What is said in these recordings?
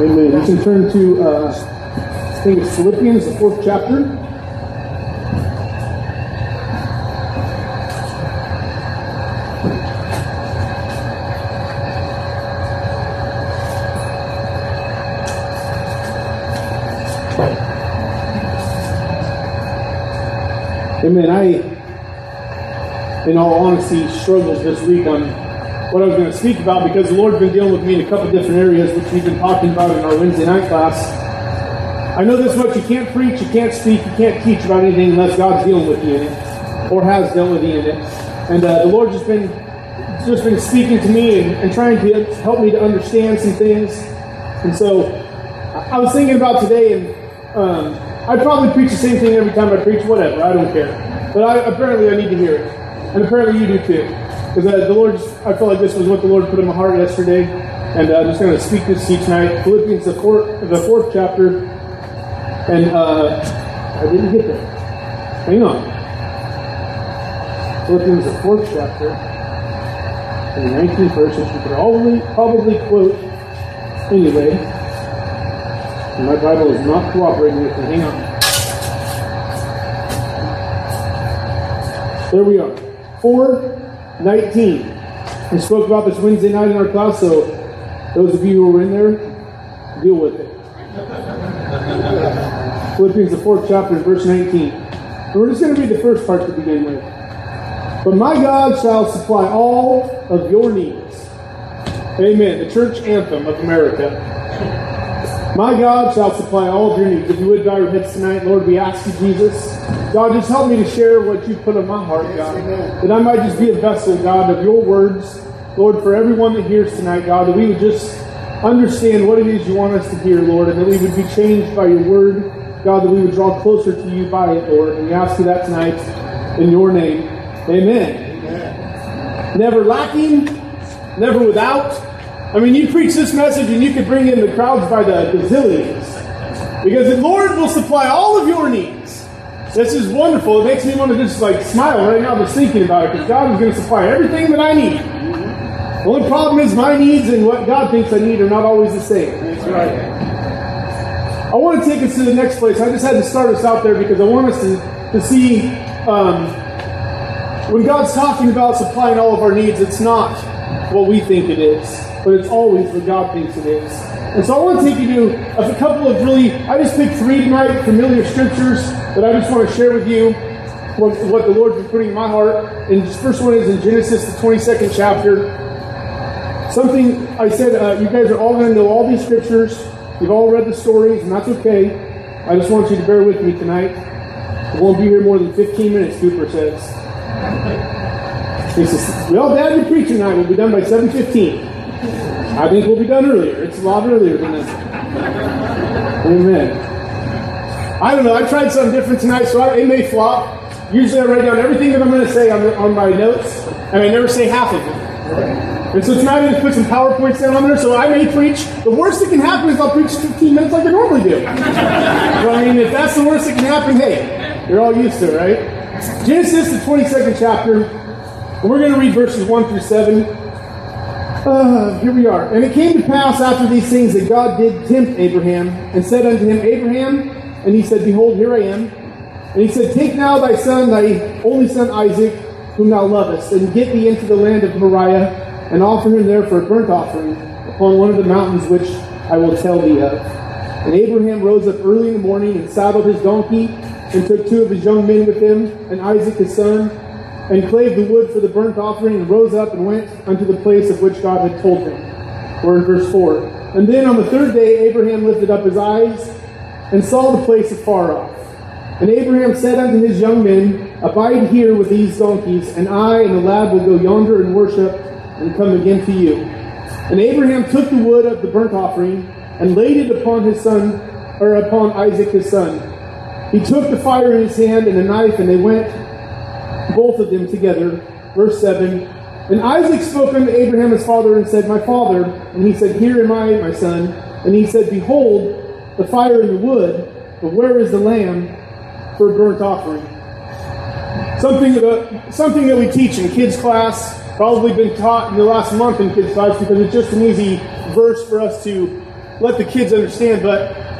Amen. You can turn to, uh, I think it's Philippians, the fourth chapter. Amen. I, in all honesty, struggled this week on what I was going to speak about because the Lord's been dealing with me in a couple different areas, which we've been talking about in our Wednesday night class. I know this much: you can't preach, you can't speak, you can't teach about anything unless God's dealing with you in it, or has dealt with you in it. And uh, the Lord's just been just been speaking to me and, and trying to help me to understand some things. And so, I was thinking about today and. Um, I probably preach the same thing every time I preach, whatever, I don't care. But I, apparently I need to hear it. And apparently you do too. Because uh, the Lord, I felt like this was what the Lord put in my heart yesterday. And uh, I'm just going to speak this to you tonight. Philippians, the fourth, the fourth chapter. And uh, I didn't get there. Hang on. Philippians, the fourth chapter. And the 19th verse, which you could probably, probably quote anyway. My Bible is not cooperating with me. Hang on. There we are. 419. We spoke about this Wednesday night in our class, so those of you who were in there, deal with it. Philippians, the fourth chapter, verse 19. And we're just going to read the first part to begin with. But my God shall supply all of your needs. Amen. The church anthem of America. My God shall supply all of your needs. If you would bow your heads tonight, Lord, we ask you, Jesus. God, just help me to share what you put in my heart, God. That I might just be a vessel, God, of your words. Lord, for everyone that hears tonight, God, that we would just understand what it is you want us to hear, Lord, and that we would be changed by your word. God, that we would draw closer to you by it, Lord. And we ask you that tonight in your name. Amen. Amen. Never lacking, never without I mean, you preach this message and you could bring in the crowds by the gazillions. Because the Lord will supply all of your needs. This is wonderful. It makes me want to just like smile right now just thinking about it because God is going to supply everything that I need. The only problem is my needs and what God thinks I need are not always the same. That's right. I want to take us to the next place. I just had to start us out there because I want us to, to see um, when God's talking about supplying all of our needs, it's not what we think it is but it's always what God thinks it is. And so I want to take you to a couple of really, I just picked three tonight, familiar scriptures that I just want to share with you what, what the Lord's been putting in my heart. And the first one is in Genesis, the 22nd chapter. Something I said, uh, you guys are all going to know all these scriptures. You've all read the stories, and that's okay. I just want you to bear with me tonight. I won't be here more than 15 minutes, Cooper says. He says, well, Dad, you're preaching tonight. We'll be done by 7.15. I think we'll be done earlier. It's a lot earlier than this. Amen. I don't know. I tried something different tonight, so I, it may flop. Usually I write down everything that I'm going to say on, on my notes, and I never say half of it. And so tonight I'm going to put some PowerPoints down on there, so I may preach. The worst that can happen is I'll preach 15 minutes like I normally do. but I mean, if that's the worst that can happen, hey, you're all used to it, right? Genesis, the 22nd chapter, and we're going to read verses 1 through 7. Uh, here we are. And it came to pass after these things that God did tempt Abraham and said unto him, Abraham, and he said, Behold, here I am. And he said, Take now thy son, thy only son Isaac, whom thou lovest, and get thee into the land of Moriah, and offer him there for a burnt offering upon one of the mountains which I will tell thee of. And Abraham rose up early in the morning and saddled his donkey, and took two of his young men with him, and Isaac his son, and clave the wood for the burnt offering, and rose up and went unto the place of which God had told him. We're in verse 4. And then on the third day, Abraham lifted up his eyes and saw the place afar off. And Abraham said unto his young men, Abide here with these donkeys, and I and the lad will go yonder and worship, and come again to you. And Abraham took the wood of the burnt offering, and laid it upon his son, or upon Isaac his son. He took the fire in his hand and a knife, and they went both of them together. Verse 7 And Isaac spoke unto Abraham his father and said, My father. And he said, Here am I, my son. And he said, Behold, the fire and the wood, but where is the lamb for a burnt offering? Something that, something that we teach in kids' class, probably been taught in the last month in kids' class because it's just an easy verse for us to let the kids understand. But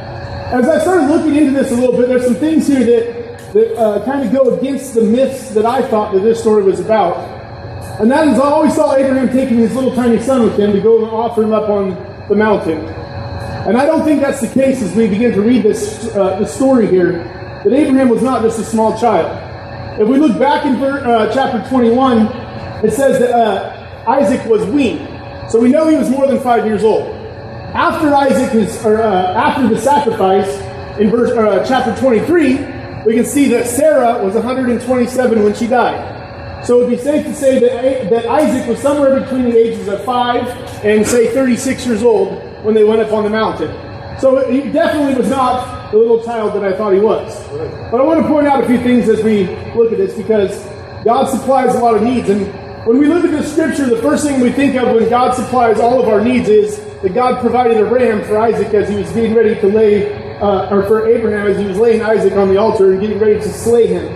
as I started looking into this a little bit, there's some things here that, that uh, kind of go against the myths that I thought that this story was about. And that is, I always saw Abraham taking his little tiny son with him to go and offer him up on the mountain. And I don't think that's the case as we begin to read this, uh, the story here, that Abraham was not just a small child. If we look back in uh, chapter 21, it says that uh, Isaac was weaned. So we know he was more than five years old. After Isaac is, or uh, after the sacrifice, in verse uh, chapter 23, we can see that Sarah was 127 when she died. So it would be safe to say that, that Isaac was somewhere between the ages of 5 and, say, 36 years old when they went up on the mountain. So he definitely was not the little child that I thought he was. But I want to point out a few things as we look at this because God supplies a lot of needs. And when we look at the scripture, the first thing we think of when God supplies all of our needs is that God provided a ram for Isaac as he was getting ready to lay, uh, or for Abraham as he was laying Isaac on the altar and getting ready to slay him.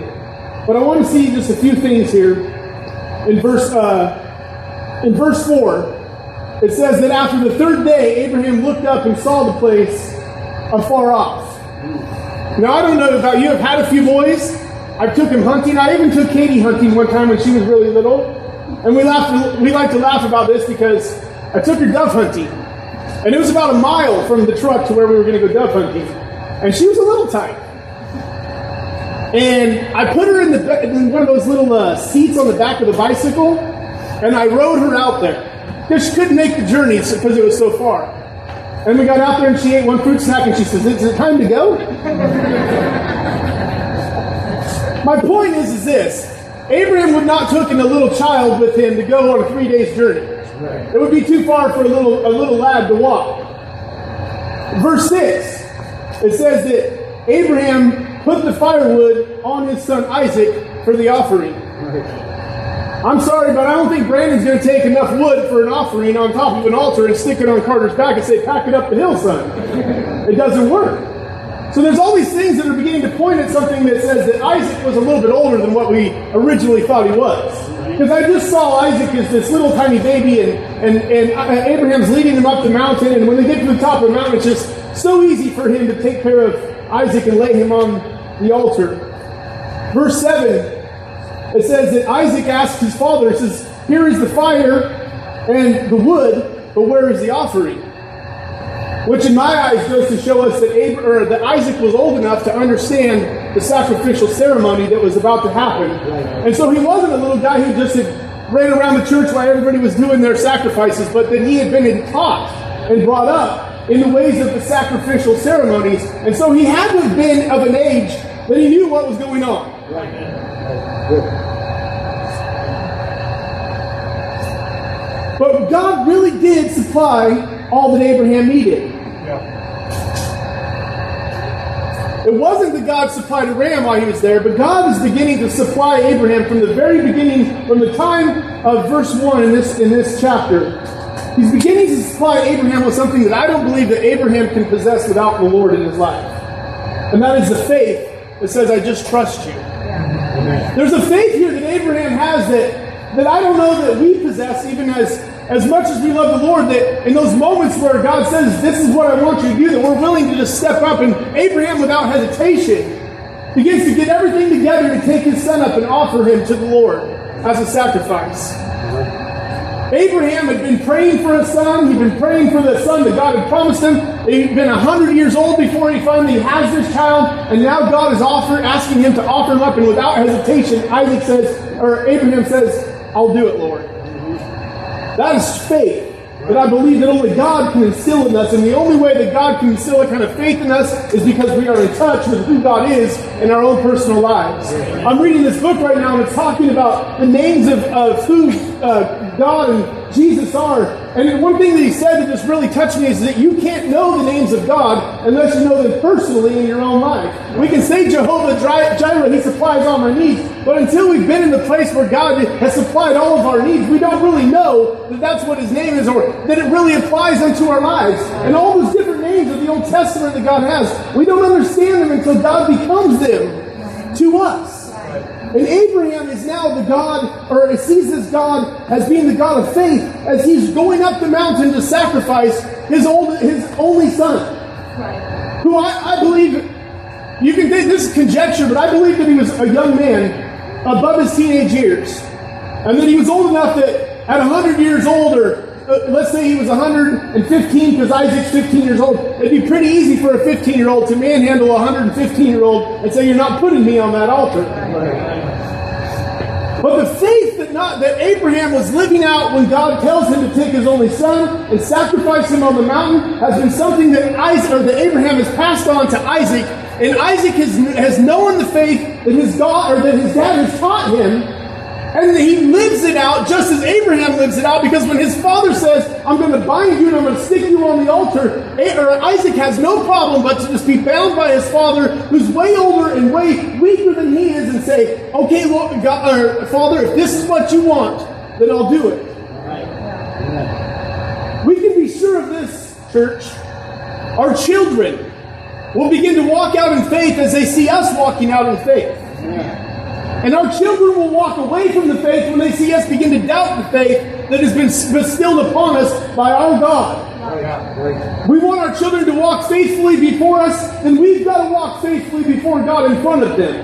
But I want to see just a few things here. In verse, uh, in verse 4, it says that after the third day, Abraham looked up and saw the place afar off. Now, I don't know about you, I've had a few boys. I took him hunting. I even took Katie hunting one time when she was really little. And we laugh, we like to laugh about this because I took her dove hunting. And it was about a mile from the truck to where we were going to go dove hunting. And she was a little tight. And I put her in, the, in one of those little uh, seats on the back of the bicycle, and I rode her out there. Because she couldn't make the journey because it was so far. And we got out there and she ate one fruit snack and she says, Is it time to go? My point is, is this Abraham would not have taken a little child with him to go on a three days journey. Right. It would be too far for a little a little lad to walk. Verse six, it says that Abraham put the firewood on his son Isaac for the offering. Right. I'm sorry, but I don't think Brandon's going to take enough wood for an offering on top of an altar and stick it on Carter's back and say, "Pack it up the hill, son." It doesn't work. So there's all these things that are beginning to point at something that says that Isaac was a little bit older than what we originally thought he was. Because I just saw Isaac as this little tiny baby, and, and, uh, and Abraham's leading him up the mountain, and when they get to the top of the mountain, it's just so easy for him to take care of Isaac and lay him on the altar. Verse 7, it says that Isaac asked his father, it says, Here is the fire and the wood, but where is the offering? Which, in my eyes, goes to show us that, Abraham, that Isaac was old enough to understand the sacrificial ceremony that was about to happen. And so he wasn't a little guy who just had ran around the church while everybody was doing their sacrifices, but that he had been taught and brought up in the ways of the sacrificial ceremonies. And so he had to have been of an age that he knew what was going on. But God really did supply all that Abraham needed. It wasn't that God supplied a ram while he was there, but God is beginning to supply Abraham from the very beginning, from the time of verse 1 in this, in this chapter. He's beginning to supply Abraham with something that I don't believe that Abraham can possess without the Lord in his life. And that is the faith that says, I just trust you. There's a faith here that Abraham has that, that I don't know that we possess even as as much as we love the Lord, that in those moments where God says, This is what I want you to do, that we're willing to just step up. And Abraham, without hesitation, begins to get everything together to take his son up and offer him to the Lord as a sacrifice. Abraham had been praying for a son. He'd been praying for the son that God had promised him. He'd been 100 years old before he finally has this child. And now God is offer, asking him to offer him up. And without hesitation, Isaac says, or Abraham says, I'll do it, Lord. That is faith that I believe that only God can instill in us. And the only way that God can instill a kind of faith in us is because we are in touch with who God is in our own personal lives. I'm reading this book right now and it's talking about the names of, of who uh, God and Jesus are. And one thing that he said that just really touched me is that you can't know the names of God unless you know them personally in your own life. We can say Jehovah Jireh, he supplies all my needs, but until we've been in the place where God has supplied all of our needs, we don't really know that that's what his name is or that it really applies unto our lives. And all those different names of the Old Testament that God has, we don't understand them until God becomes them to us. And Abraham is now the God, or sees this God as being the God of faith as he's going up the mountain to sacrifice his, old, his only son. Who I, I believe, you can think this is conjecture, but I believe that he was a young man above his teenage years. And that he was old enough that at 100 years old, or uh, let's say he was 115 because Isaac's 15 years old, it'd be pretty easy for a 15 year old to manhandle a 115 year old and say, You're not putting me on that altar. But the faith that, not, that Abraham was living out when God tells him to take his only son and sacrifice him on the mountain has been something that Isaac or that Abraham has passed on to Isaac, and Isaac has, has known the faith that his God or that his dad has taught him, and he lives it out just as Abraham lives it out because when his father says, I'm going to bind you and I'm going to stick you on the altar, Isaac has no problem but to just be bound by his father, who's way older and way weaker than he is, and say, Okay, Lord, God, Father, if this is what you want, then I'll do it. We can be sure of this, church. Our children will begin to walk out in faith as they see us walking out in faith. Yeah. And our children will walk away from the faith when they see us begin to doubt the faith that has been bestilled upon us by our God. We want our children to walk faithfully before us, and we've got to walk faithfully before God in front of them.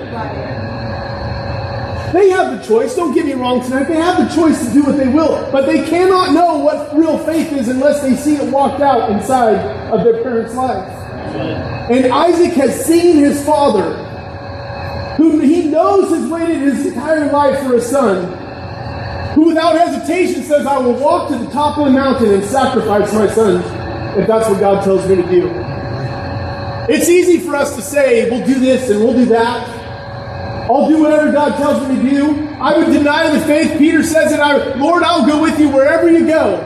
They have the choice, don't get me wrong tonight, they have the choice to do what they will, but they cannot know what real faith is unless they see it walked out inside of their parents' lives. And Isaac has seen his father who he knows has waited his entire life for a son, who without hesitation says, I will walk to the top of the mountain and sacrifice my son if that's what God tells me to do. It's easy for us to say, we'll do this and we'll do that. I'll do whatever God tells me to do. I would deny the faith. Peter says that I, Lord, I'll go with you wherever you go.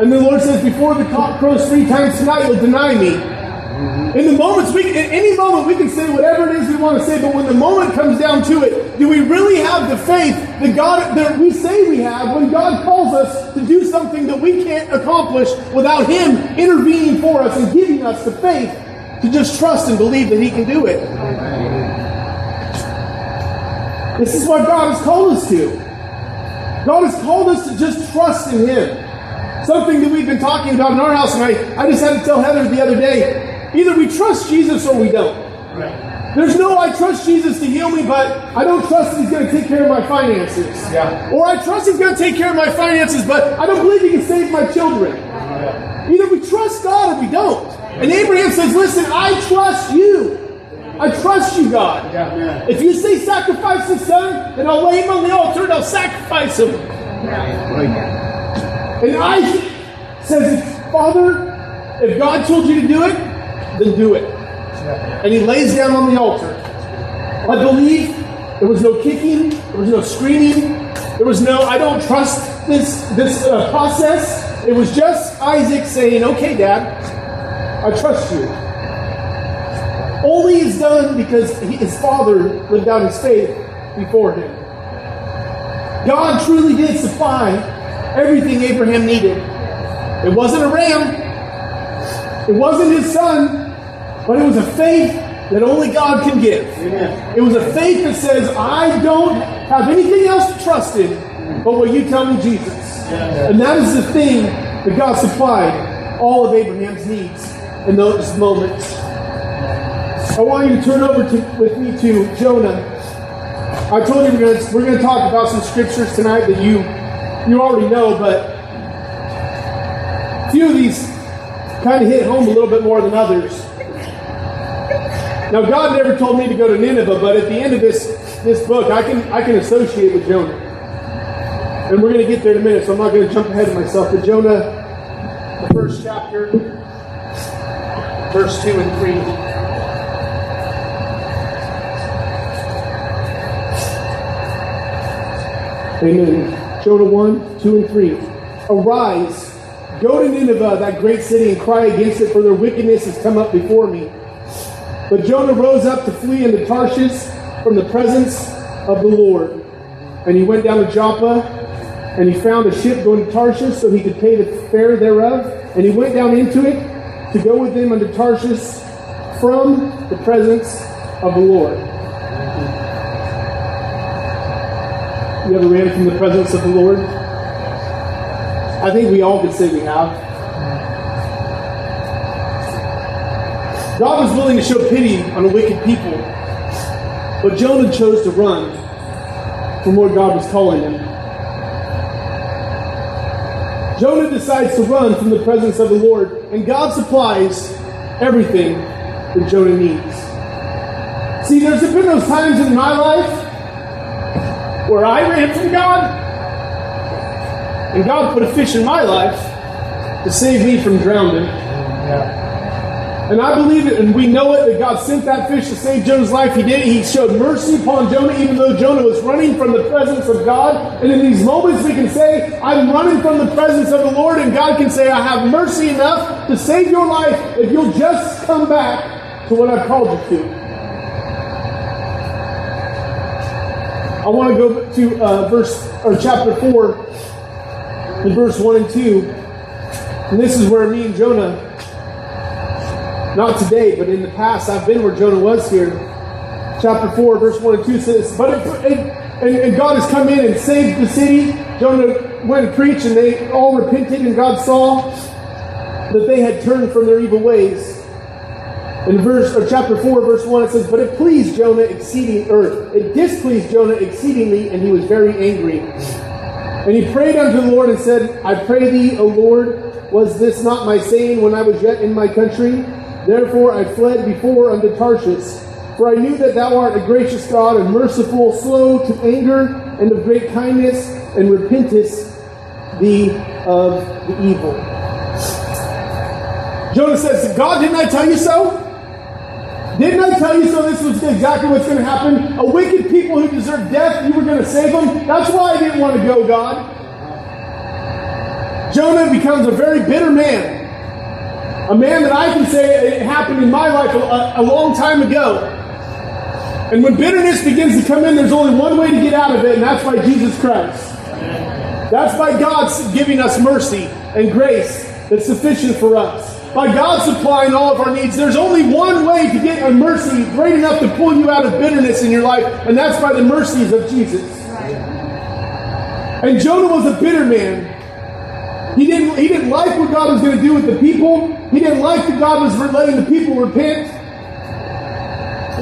And the Lord says, before the cock crows three times tonight, you'll deny me. In the moments, we in any moment we can say whatever it is we want to say, but when the moment comes down to it, do we really have the faith that God that we say we have when God calls us to do something that we can't accomplish without Him intervening for us and giving us the faith to just trust and believe that He can do it? This is what God has called us to. God has called us to just trust in Him. Something that we've been talking about in our house, and I, I just had to tell Heather the other day. Either we trust Jesus or we don't. Right. There's no, I trust Jesus to heal me, but I don't trust that He's going to take care of my finances. Yeah. Or I trust He's going to take care of my finances, but I don't believe He can save my children. Yeah. Either we trust God or we don't. And Abraham says, Listen, I trust you. I trust you, God. Yeah. If you say sacrifice the son, then I'll lay him on the altar and I'll sacrifice him. And Isaac says, Father, if God told you to do it, then do it. And he lays down on the altar. I believe there was no kicking, there was no screaming, there was no, I don't trust this, this uh, process. It was just Isaac saying, okay, Dad, I trust you. Only is done because he, his father lived out his faith before him. God truly did supply everything Abraham needed. It wasn't a ram, it wasn't his son, but it was a faith that only God can give. Amen. It was a faith that says, I don't have anything else to trust in but what you tell me, Jesus. And that is the thing that God supplied all of Abraham's needs in those moments. I want you to turn over to, with me to Jonah. I told you we're going, to, we're going to talk about some scriptures tonight that you you already know, but a few of these kind of hit home a little bit more than others. Now, God never told me to go to Nineveh, but at the end of this, this book, I can, I can associate with Jonah. And we're going to get there in a minute, so I'm not going to jump ahead of myself. But Jonah, the first chapter, verse 2 and 3. Amen. Jonah 1, 2, and 3. Arise, go to Nineveh, that great city, and cry against it, for their wickedness has come up before me. But Jonah rose up to flee into Tarshish from the presence of the Lord. And he went down to Joppa, and he found a ship going to Tarshish so he could pay the fare thereof. And he went down into it to go with them unto Tarshish from the presence of the Lord. You ever ran from the presence of the Lord? I think we all could say we have. God was willing to show pity on a wicked people, but Jonah chose to run from where God was calling him. Jonah decides to run from the presence of the Lord, and God supplies everything that Jonah needs. See, there's been those times in my life where I ran from God, and God put a fish in my life to save me from drowning. Yeah. And I believe it, and we know it, that God sent that fish to save Jonah's life. He did. He showed mercy upon Jonah, even though Jonah was running from the presence of God. And in these moments, we can say, I'm running from the presence of the Lord, and God can say, I have mercy enough to save your life if you'll just come back to what I've called you to. I want to go to uh, verse or chapter four, in verse one and two, and this is where me and Jonah not today, but in the past, I've been where Jonah was here. Chapter 4, verse 1 and 2 says, But it, and, and God has come in and saved the city. Jonah went and preached, and they all repented, and God saw that they had turned from their evil ways. In verse or chapter 4, verse 1, it says, But it pleased Jonah exceeding earth. It displeased Jonah exceedingly, and he was very angry. And he prayed unto the Lord and said, I pray thee, O Lord, was this not my saying when I was yet in my country? Therefore I fled before unto Tarshish, for I knew that thou art a gracious God and merciful, slow to anger, and of great kindness, and repentest thee of the evil. Jonah says, God, didn't I tell you so? Didn't I tell you so? This was exactly what's going to happen. A wicked people who deserve death, you were going to save them. That's why I didn't want to go, God. Jonah becomes a very bitter man. A man that I can say it happened in my life a, a long time ago. And when bitterness begins to come in, there's only one way to get out of it, and that's by Jesus Christ. That's by God giving us mercy and grace that's sufficient for us. By God supplying all of our needs. There's only one way to get a mercy great enough to pull you out of bitterness in your life, and that's by the mercies of Jesus. And Jonah was a bitter man. He didn't, he didn't like what God was going to do with the people. He didn't like that God was letting the people repent.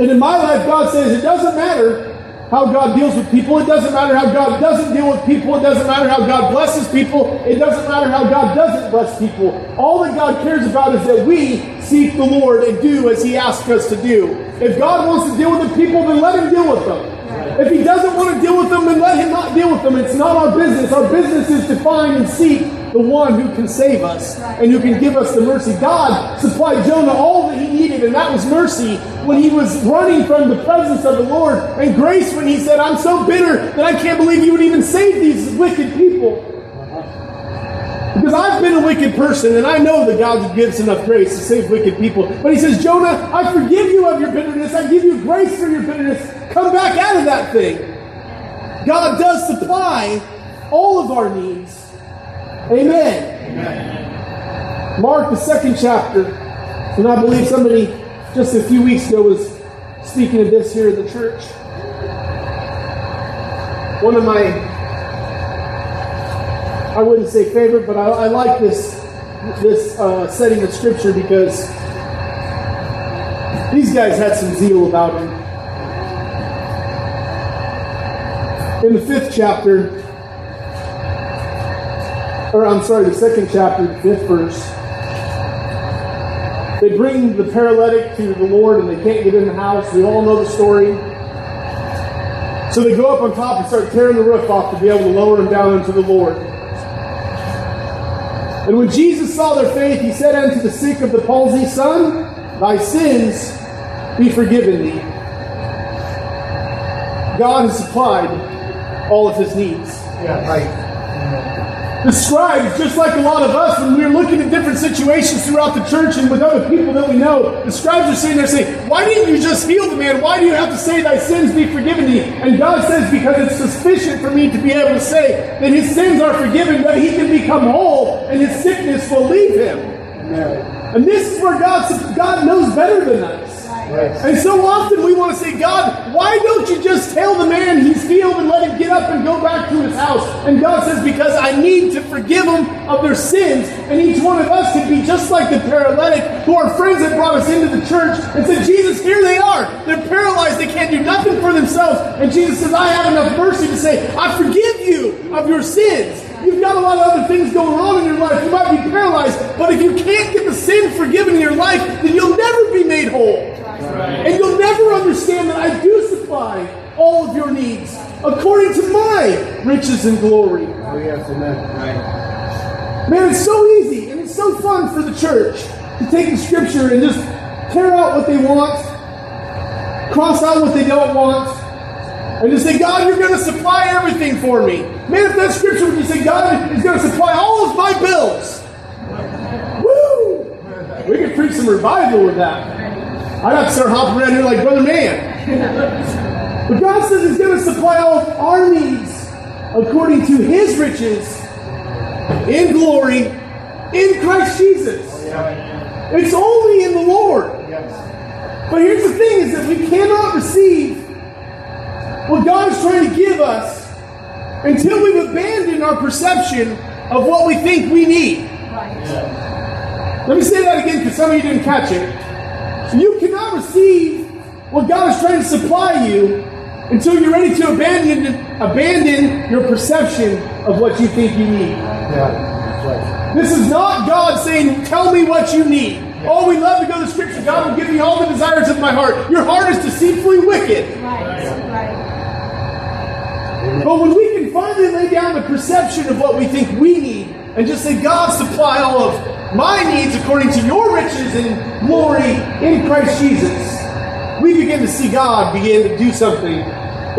And in my life, God says it doesn't matter how God deals with people. It doesn't matter how God doesn't deal with people. It doesn't matter how God blesses people. It doesn't matter how God doesn't bless people. All that God cares about is that we seek the Lord and do as He asks us to do. If God wants to deal with the people, then let Him deal with them. If He doesn't want to deal with them, then let Him not deal with them. It's not our business. Our business is to find and seek the one who can save us and who can give us the mercy. God supplied Jonah all that he needed, and that was mercy when he was running from the presence of the Lord, and grace when he said, I'm so bitter that I can't believe you would even save these wicked people. Because I've been a wicked person, and I know that God gives enough grace to save wicked people. But he says, Jonah, I forgive you of your bitterness. I give you grace for your bitterness. Come back out of that thing. God does supply all of our needs. Amen. Amen. Mark, the second chapter. And I believe somebody just a few weeks ago was speaking of this here in the church. One of my, I wouldn't say favorite, but I, I like this this uh, setting of scripture because these guys had some zeal about them. In the fifth chapter, or I'm sorry, the second chapter, the fifth verse. They bring the paralytic to the Lord and they can't get in the house. We all know the story. So they go up on top and start tearing the roof off to be able to lower him down into the Lord. And when Jesus saw their faith, he said unto the sick of the palsy, Son, thy sins be forgiven thee. God has supplied all of his needs. Yeah, right. The scribes, just like a lot of us, when we're looking at different situations throughout the church and with other people that we know, the scribes are sitting there saying, Why didn't you just heal the man? Why do you have to say thy sins be forgiven thee? And God says, Because it's sufficient for me to be able to say that his sins are forgiven, that he can become whole and his sickness will leave him. And this is where God, God knows better than us. And so often we want to say, God, why don't you just tell the man he's healed and let him get up and go back to his house? And God says, because I need to forgive them of their sins. And each one of us could be just like the paralytic who our friends had brought us into the church and said, Jesus, here they are. They're paralyzed. They can't do nothing for themselves. And Jesus says, I have enough mercy to say, I forgive you of your sins. You've got a lot of other things going on in your life. You might be paralyzed, but if you can't get the sin forgiven in your life, then you'll never be made whole. And you'll never understand that I do supply all of your needs according to my riches and glory. Oh, yes, amen. Man, it's so easy and it's so fun for the church to take the scripture and just tear out what they want, cross out what they don't want, and just say, God, you're going to supply everything for me. Man, if that scripture would just say, God is going to supply all of my bills. Woo! We could preach some revival with that. I'd have to start hopping around here like Brother Man. But God says He's going to supply all of our needs according to His riches in glory in Christ Jesus. It's only in the Lord. But here's the thing is that we cannot receive what God is trying to give us until we've abandoned our perception of what we think we need. Let me say that again because some of you didn't catch it. You cannot receive what God is trying to supply you until you're ready to abandon abandon your perception of what you think you need. Yeah, right. This is not God saying, Tell me what you need. Oh, we love to go to Scripture. God will give me all the desires of my heart. Your heart is deceitfully wicked. Right, right. But when we can finally lay down the perception of what we think we need and just say, God, supply all of my needs according to your riches and glory in Christ Jesus, we begin to see God begin to do something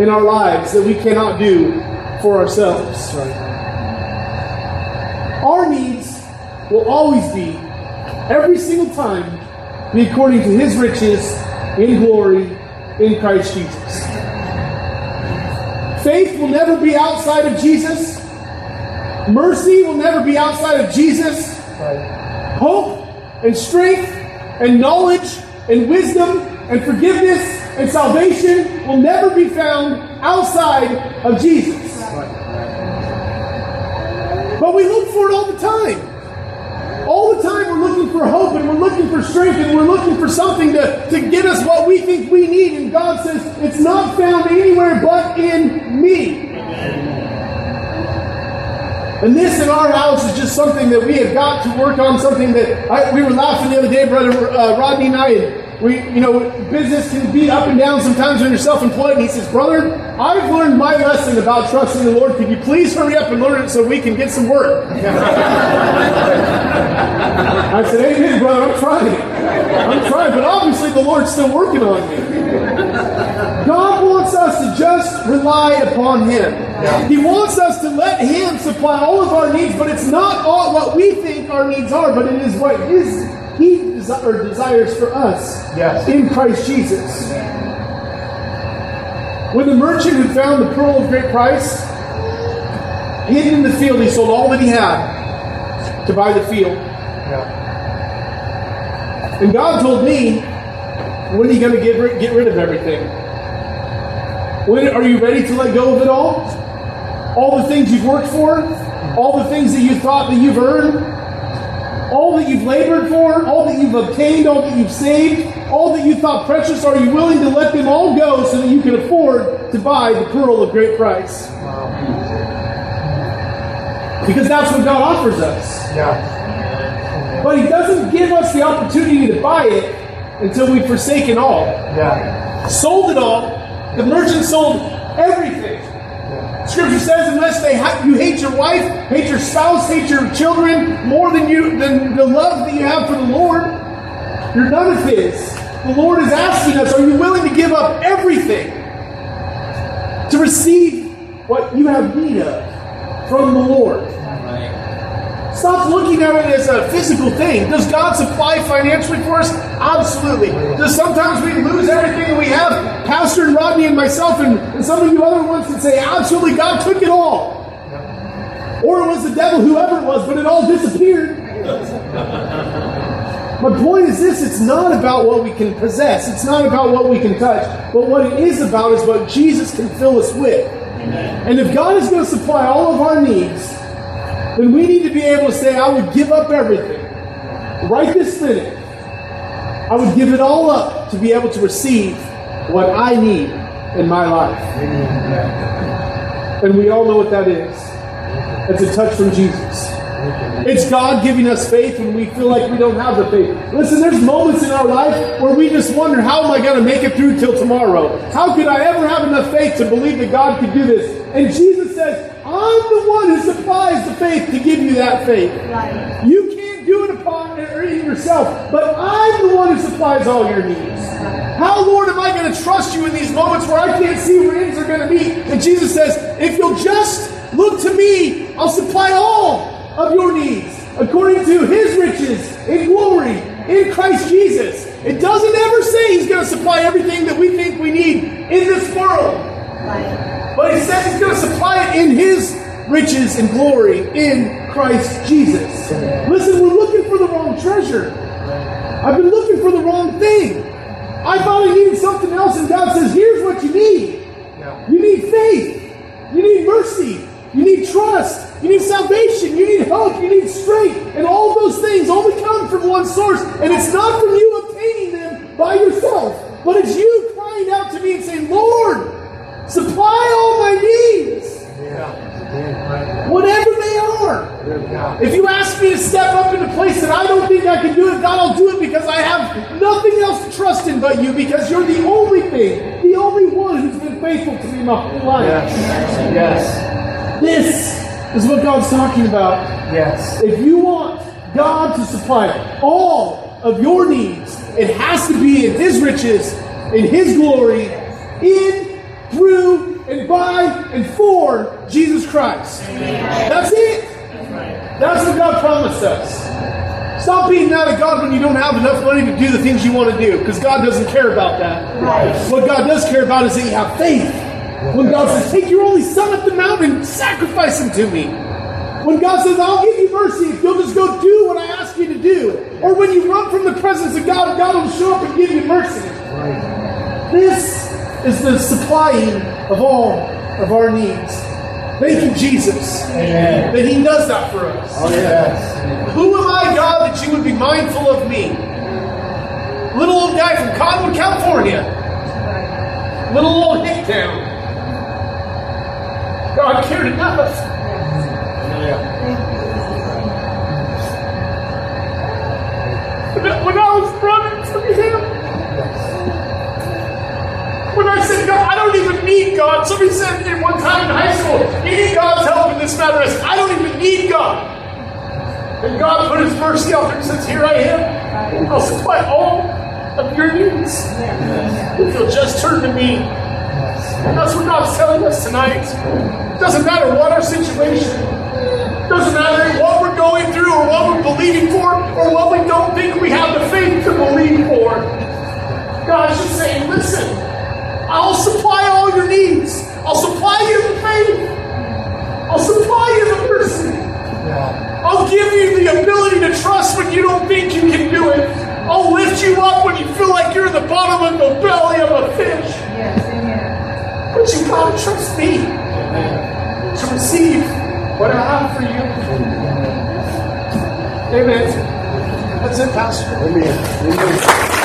in our lives that we cannot do for ourselves. Our needs will always be, every single time, be according to His riches in glory in Christ Jesus. Faith will never be outside of Jesus. Mercy will never be outside of Jesus. Hope and strength and knowledge and wisdom and forgiveness and salvation will never be found outside of Jesus. But we look for it all the time. All the time we're looking for hope and we're looking for strength and we're looking for something to, to get us what we think we need. And God says it's not found anywhere but in me. And this in our house is just something that we have got to work on. Something that I, we were laughing the other day, brother uh, Rodney and I. We, you know, business can be up and down sometimes when you're self-employed. And he says, "Brother, I've learned my lesson about trusting the Lord. Could you please hurry up and learn it so we can get some work?" I said, "Amen, brother. I'm trying. I'm trying, but obviously the Lord's still working on me." God wants us to just rely upon Him. He wants us to let Him supply all of our needs, but it's not all what we think our needs are, but it is what His He desi- desires for us Yes. in Christ Jesus. When the merchant had found the pearl of great price, hidden in the field, he sold all that he had to buy the field. Yeah. And God told me, when are you going to get rid, get rid of everything? When are you ready to let go of it all? All the things you've worked for, all the things that you thought that you've earned, all that you've labored for, all that you've obtained, all that you've saved, all that you thought precious, are you willing to let them all go so that you can afford to buy the pearl of great price? Because that's what God offers us. Yeah. But He doesn't give us the opportunity to buy it until we've forsaken all. Yeah. sold it all. The merchant sold everything. Scripture says, unless they ha- you hate your wife, hate your spouse, hate your children more than you than the love that you have for the Lord, you're none of His. The Lord is asking us, are you willing to give up everything to receive what you have need of from the Lord? Stop looking at it as a physical thing. Does God supply financially for us? Absolutely. Does sometimes we lose everything we have? Pastor and Rodney and myself and, and some of you other ones can say, absolutely, God took it all. Or it was the devil, whoever it was, but it all disappeared. My point is this it's not about what we can possess, it's not about what we can touch, but what it is about is what Jesus can fill us with. And if God is going to supply all of our needs, then we need to be able to say, I would give up everything right this minute. I would give it all up to be able to receive what I need in my life. And we all know what that is. It's a touch from Jesus. It's God giving us faith when we feel like we don't have the faith. Listen, there's moments in our life where we just wonder, how am I going to make it through till tomorrow? How could I ever have enough faith to believe that God could do this? And Jesus says, I'm the one who supplies the faith to give you that faith. You can't do it upon or in yourself, but I'm the one who supplies all your needs. How, Lord, am I going to trust you in these moments where I can't see where ends are going to meet? And Jesus says, if you'll just look to me, I'll supply all of your needs according to his riches in glory in Christ Jesus. It doesn't ever say he's going to supply everything that we think we need in this world. But he says he's going to supply it in his riches and glory in Christ Jesus. Listen, we're looking for the wrong treasure. I've been looking for the wrong thing. I thought I needed something else, and God says, here's what you need. You need faith. You need mercy. You need trust. You need salvation. You need hope. You need strength. And all those things only come from one source. And it's not from you obtaining them by yourself, but it's you crying out to me and saying, Lord, supply all my needs. Whatever they are. If you ask me to step up in a place that I don't think I can do it, God, I'll do it because I have nothing else to trust in but you because you're the only thing, the only one who's been faithful to me my whole life. Yes. Yes. This is what God's talking about. Yes. If you want God to supply all of your needs, it has to be in His riches, in His glory, in, through, and by, and for Jesus Christ. That's it. That's what God promised us. Stop being mad at God when you don't have enough money to do the things you want to do, because God doesn't care about that. Right. What God does care about is that you have faith. When God says, Take your only son up the mountain and sacrifice him to me. When God says, I'll give you mercy if you'll just go do what I ask you to do. Or when you run from the presence of God, God will show up and give you mercy. This is the supplying of all of our needs. Thank you, Jesus, Amen. that He does that for us. Oh, yes. Who am I, God, that you would be mindful of me? Little old guy from Cottonwood, California. Little old hick town. God cared enough. When when I was running from Him, when I said, God, I don't even need God. Somebody said in one time in high school, you need God's help in this matter. I I don't even need God. And God put His mercy out there and says, Here I am. I'll supply all of your needs. If you'll just turn to me. That's what God's telling us tonight. Doesn't matter what our situation. Doesn't matter what we're going through or what we're believing for or what we don't think we have the faith to believe for. God's just saying, listen, I'll supply all your needs. I'll supply you the faith. I'll supply you the mercy. I'll give you the ability to trust when you don't think you can do it. I'll lift you up when you feel like you're in the bottom of the belly of a fish. But you gotta trust me to receive what I have for you. Amen. That's it, Pastor. Amen. Amen.